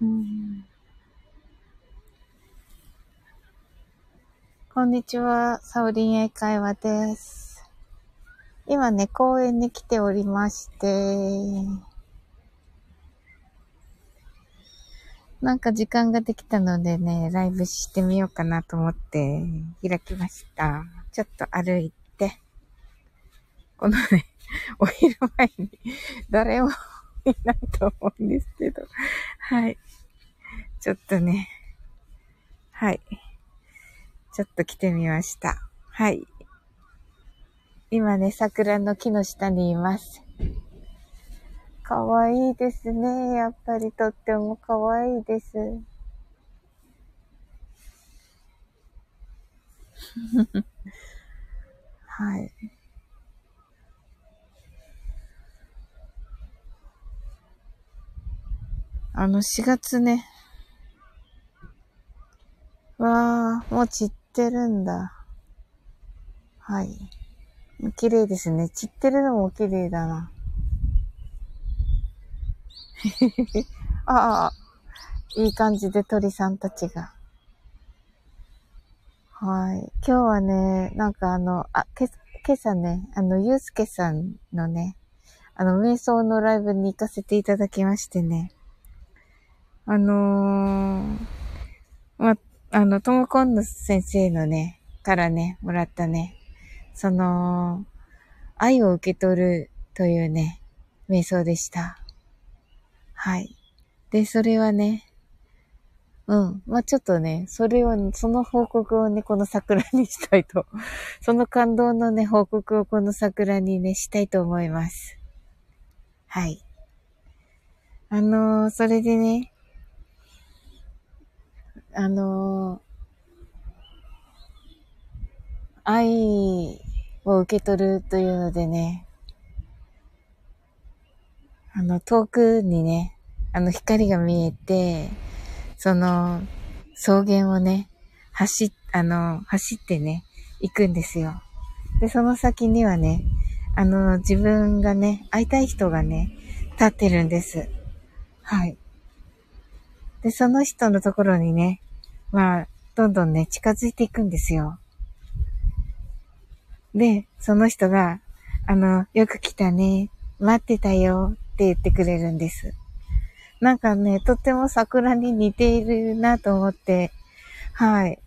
うんこんにちは、サオリン英会話です。今ね、公園に来ておりまして、なんか時間ができたのでね、ライブしてみようかなと思って開きました。ちょっと歩いて、このね、お昼前に誰もいないと思うんですけど、はい。ちょっとね、はい。ちょっと来てみました。はい。今ね、桜の木の下にいます。かわいいですね。やっぱりとってもかわいいです。はい。あの、4月ね。わー、もう散ってるんだ。はい。綺麗ですね。散ってるのも綺麗だな。ああ、いい感じで鳥さんたちが。はい。今日はね、なんかあの、あ、け、今朝ね、あの、ゆうすけさんのね、あの、瞑想のライブに行かせていただきましてね。あのー、ま、あの、トムコンヌ先生のね、からね、もらったね、その、愛を受け取るというね、瞑想でした。はい。で、それはね、うん。まあ、ちょっとね、それを、その報告をね、この桜にしたいと、その感動のね、報告をこの桜にね、したいと思います。はい。あのー、それでね、あの愛を受け取るというのでね、あの、遠くにね、あの、光が見えて、その、草原をね、走っ、あの、走ってね、行くんですよ。で、その先にはね、あの、自分がね、会いたい人がね、立ってるんです。はい。で、その人のところにね、まあ、どんどんね、近づいていくんですよ。で、その人が、あの、よく来たね、待ってたよって言ってくれるんです。なんかね、とっても桜に似ているなと思って、はい。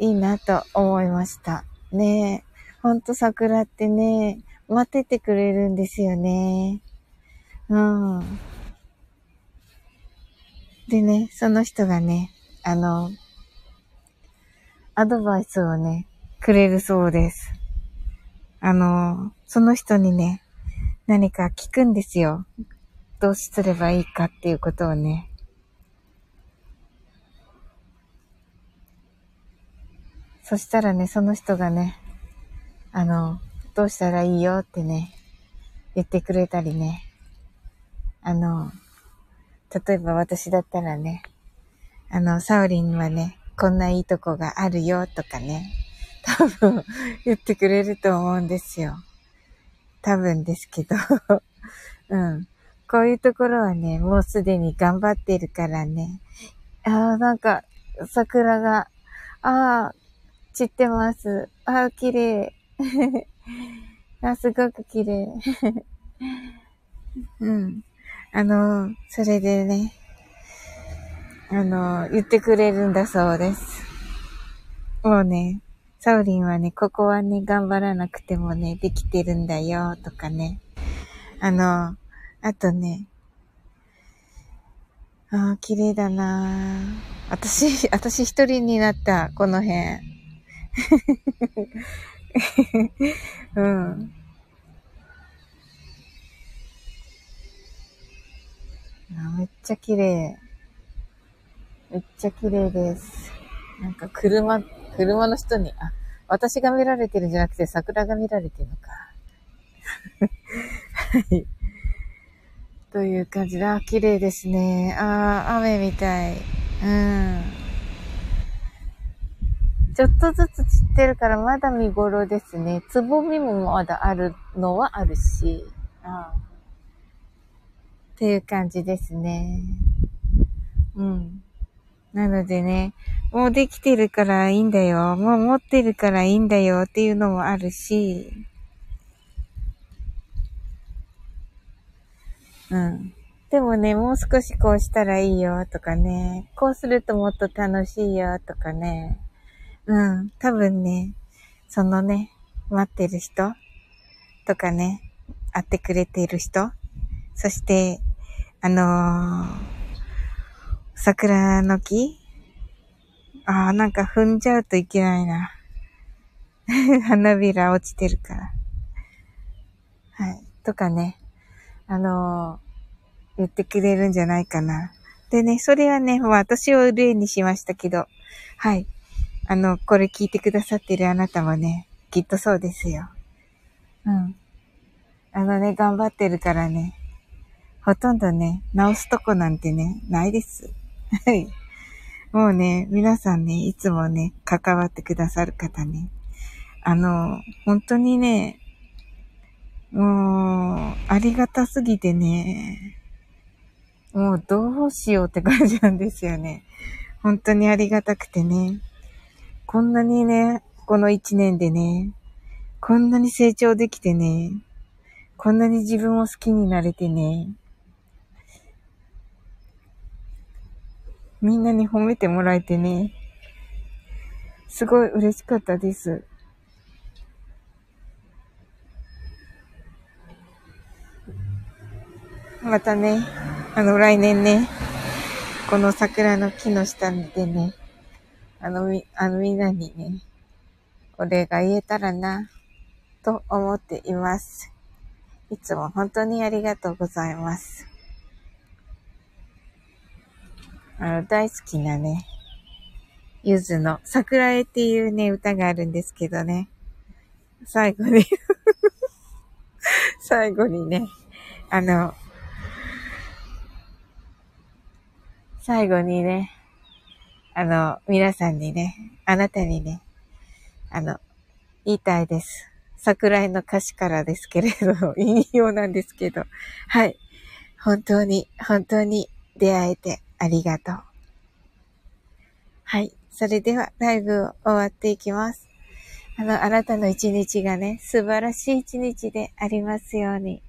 いいなと思いました。ねほんと桜ってね、待っててくれるんですよね。うん。でね、その人がね、あの、アドバイスをね、くれるそうです。あの、その人にね、何か聞くんですよ。どうすればいいかっていうことをね。そしたらね、その人がね、あの、どうしたらいいよってね、言ってくれたりね。あの、例えば私だったらね、あの、サオリンはね、こんないいとこがあるよとかね、多分言ってくれると思うんですよ。多分ですけど うん。こういうところはね、もうすでに頑張ってるからね。ああ、なんか、桜が、ああ、散ってます。ああ、綺麗。あ、すごく綺麗。うん。あの、それでね、あの、言ってくれるんだそうです。もうね、サウリンはね、ここはね、頑張らなくてもね、できてるんだよ、とかね。あの、あとね、ああ、綺麗だな私、私一人になった、この辺。うん。めっちゃ綺麗。めっちゃ綺麗です。なんか車、車の人に、あ、私が見られてるんじゃなくて桜が見られてるのか。はい。という感じで、あ、綺麗ですね。ああ、雨みたい。うん。ちょっとずつ散ってるからまだ見頃ですね。つぼみもまだあるのはあるし。ああっていう感じですね。うん。なのでね、もうできてるからいいんだよ。もう持ってるからいいんだよっていうのもあるし、うん。でもね、もう少しこうしたらいいよとかね、こうするともっと楽しいよとかね、うん。多分ね、そのね、待ってる人とかね、会ってくれている人、そして、あのー、桜の木？ああ、なんか踏んじゃうといけないな。花びら落ちてるから。はい。とかね。あのー、言ってくれるんじゃないかな。でね、それはね、まあ私を例にしましたけど、はい。あの、これ聞いてくださってるあなたもね、きっとそうですよ。うん。あのね、頑張ってるからね、ほとんどね、直すとこなんてね、ないです。はい。もうね、皆さんね、いつもね、関わってくださる方ね。あの、本当にね、もう、ありがたすぎてね、もうどうしようって感じなんですよね。本当にありがたくてね。こんなにね、この一年でね、こんなに成長できてね、こんなに自分を好きになれてね、みんなに褒めてもらえてね、すごい嬉しかったです。またね、あの、来年ね、この桜の木の下でね、あの、み、あのみんなにね、お礼が言えたらな、と思っています。いつも本当にありがとうございます。あの、大好きなね、ゆずの桜絵っていうね、歌があるんですけどね。最後に 最後にね、あの、最後にね、あの、皆さんにね、あなたにね、あの、言いたいです。桜絵の歌詞からですけれど、引用なんですけど、はい。本当に、本当に出会えてありがとう。はい。それでは、ライブを終わっていきます。あの、あなたの一日がね、素晴らしい一日でありますように。